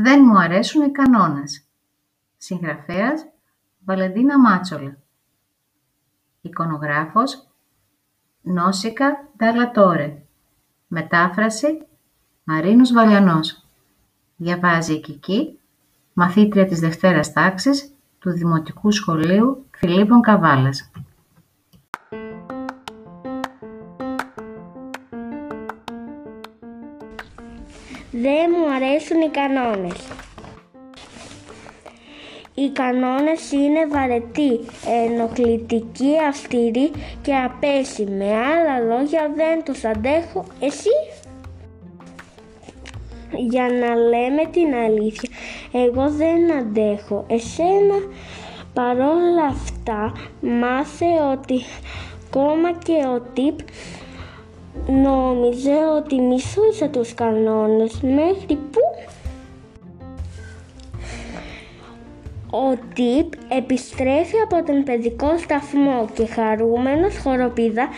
Δεν μου αρέσουν οι κανόνες. Συγγραφέας Βαλεντίνα Μάτσολα. Εικονογράφος Νόσικα Νταλατόρε. Μετάφραση Μαρίνος Βαλιανός. Διαβάζει η Κική, μαθήτρια της Δευτέρας Τάξης του Δημοτικού Σχολείου Φιλίππων Καβάλας. Δεν μου αρέσουν οι κανόνες. Οι κανόνες είναι βαρετοί, ενοχλητικοί, αυστηροί και απέσιμοι. Με άλλα λόγια δεν τους αντέχω. Εσύ; Για να λέμε την αλήθεια, εγώ δεν αντέχω. Εσένα παρόλα αυτά μάθε ότι ακόμα και ο τύπ νόμιζε ότι μισούσε τους κανόνες μέχρι που; Ο Τιπ επιστρέφει από τον παιδικό σταθμό και χαρούμενος χοροπηδά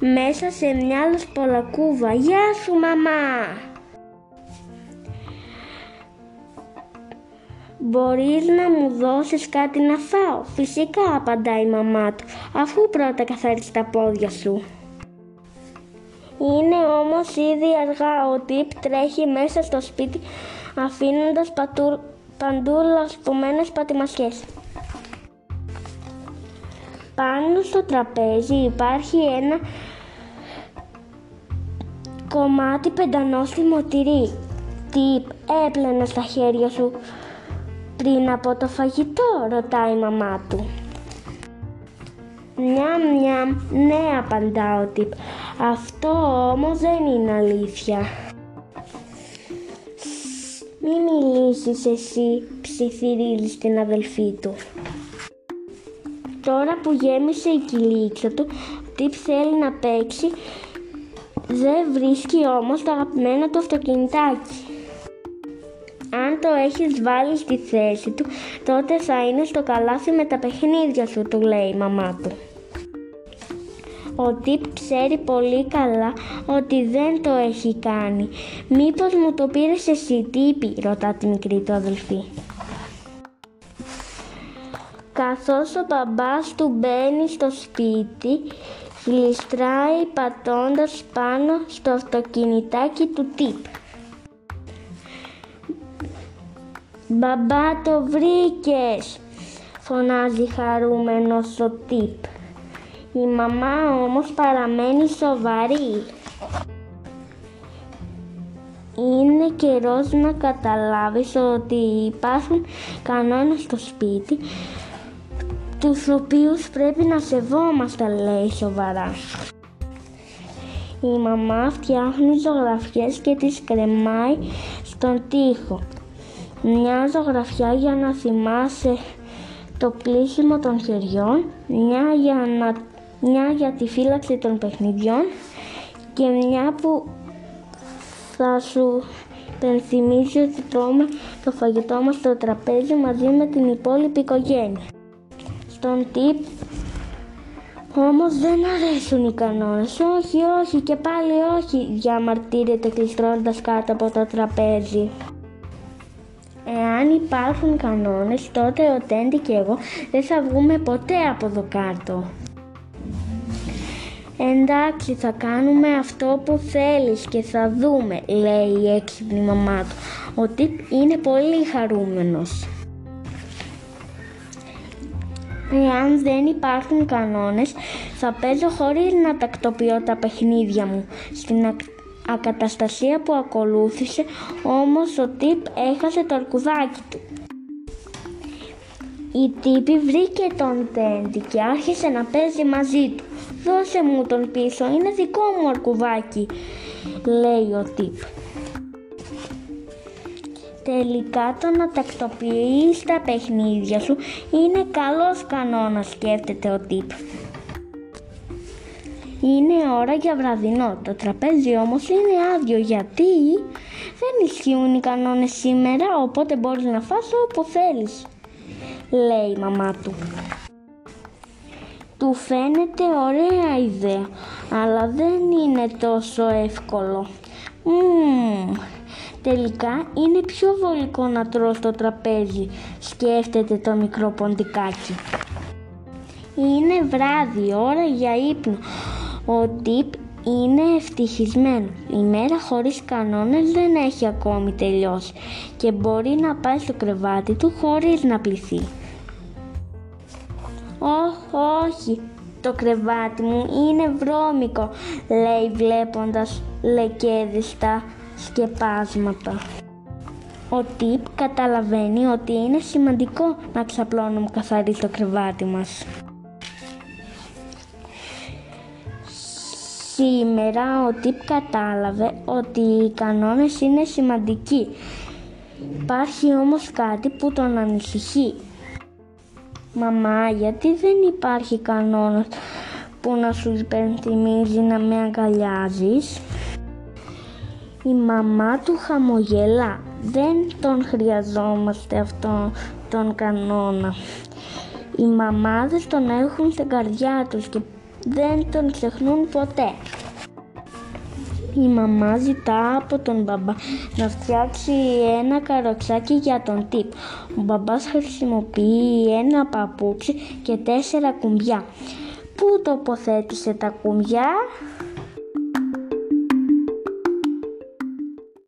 μέσα σε μια λοσπολακούβα. «Γεια σου μαμά!» «Μπορείς να μου δώσεις κάτι να φάω» «Φυσικά» απαντάει η μαμά του «Αφού πρώτα καθάρισε τα πόδια σου» Είναι όμως ήδη αργά. Ο Τιπ τρέχει μέσα στο σπίτι αφήνοντας πατού, παντού λασπωμένες πατημασιές. Πάνω στο τραπέζι υπάρχει ένα κομμάτι πεντανόστιμο τυρί. Τι έπλαινε στα χέρια σου πριν από το φαγητό, ρωτάει η μαμά του. Μια μια, ναι απαντά ο τύπ. Αυτό όμως δεν είναι αλήθεια. Μη μιλήσεις εσύ, ψιθυρίζει την αδελφή του. Τώρα που γέμισε η κυλίτσα του, ο τύπ θέλει να παίξει, δεν βρίσκει όμως το αγαπημένο του αυτοκινητάκι. Αν το έχεις βάλει στη θέση του, τότε θα είναι στο καλάθι με τα παιχνίδια σου, του λέει η μαμά του. Ο Τιπ ξέρει πολύ καλά ότι δεν το έχει κάνει. Μήπως μου το πήρες εσύ Τίπη, ρωτά τη μικρή του αδελφή. Καθώς ο μπαμπάς του μπαίνει στο σπίτι, γλιστράει πατώντας πάνω στο αυτοκινητάκι του Τιπ. «Μπαμπά το βρήκες», φωνάζει χαρούμενος ο Τιπ. Η μαμά όμως παραμένει σοβαρή. Είναι καιρός να καταλάβεις ότι υπάρχουν κανόνες στο σπίτι τους οποίους πρέπει να σεβόμαστε, λέει σοβαρά. Η μαμά φτιάχνει ζωγραφιές και τις κρεμάει στον τοίχο. Μια ζωγραφιά για να θυμάσαι το πλήσιμο των χεριών, μια για να μια για τη φύλαξη των παιχνιδιών και μια που θα σου πενθυμίζει ότι τρώμε το φαγητό μας στο τραπέζι μαζί με την υπόλοιπη οικογένεια. Στον τύπ όμως δεν αρέσουν οι κανόνες. Όχι, όχι και πάλι όχι, διαμαρτύρεται κλειστρώντας κάτω από το τραπέζι. Εάν υπάρχουν κανόνες, τότε ο Τέντι και εγώ δεν θα βγούμε ποτέ από εδώ κάτω. Εντάξει, θα κάνουμε αυτό που θέλεις και θα δούμε, λέει η έξυπνη μαμά του. Ο Τιπ είναι πολύ χαρούμενος. Εάν δεν υπάρχουν κανόνες, θα παίζω χωρίς να τακτοποιώ τα παιχνίδια μου. Στην ακαταστασία που ακολούθησε, όμως ο Τιπ έχασε το αρκουδάκι του. Η τύπη βρήκε τον Τέντι και άρχισε να παίζει μαζί του. «Δώσε μου τον πίσω, είναι δικό μου αρκουδάκι», λέει ο τύπ. Τελικά το να τακτοποιείς τα παιχνίδια σου είναι καλός κανόνας, σκέφτεται ο τύπ. Είναι ώρα για βραδινό. Το τραπέζι όμως είναι άδειο γιατί δεν ισχύουν οι κανόνες σήμερα, οπότε μπορείς να φας όπου θέλεις λέει η μαμά του. Του φαίνεται ωραία ιδέα, αλλά δεν είναι τόσο εύκολο. Μμμ, Τελικά είναι πιο βολικό να τρως στο τραπέζι, σκέφτεται το μικρό ποντικάκι. Είναι βράδυ, ώρα για ύπνο. Ο Τιπ είναι ευτυχισμένος. Η μέρα χωρίς κανόνες δεν έχει ακόμη τελειώσει και μπορεί να πάει στο κρεβάτι του χωρίς να πληθεί. «Όχι, όχι, το κρεβάτι μου είναι βρώμικο», λέει βλέποντας λεκέδες στα σκεπάσματα. Ο Τιπ καταλαβαίνει ότι είναι σημαντικό να ξαπλώνουμε καθαρή στο κρεβάτι μας. Σήμερα ο Τιπ κατάλαβε ότι οι κανόνες είναι σημαντικοί. Υπάρχει όμως κάτι που τον ανησυχεί. Μαμά, γιατί δεν υπάρχει κανόνας που να σου υπενθυμίζει να με αγκαλιάζεις; Η μαμά του χαμογελά. Δεν τον χρειαζόμαστε αυτόν τον κανόνα. Οι μαμάδες τον έχουν στην καρδιά τους και δεν τον ξεχνούν ποτέ. Η μαμά ζητά από τον μπαμπά να φτιάξει ένα καροτσάκι για τον τύπ. Ο μπαμπάς χρησιμοποιεί ένα παπούτσι και τέσσερα κουμπιά. Πού τοποθέτησε τα κουμπιά;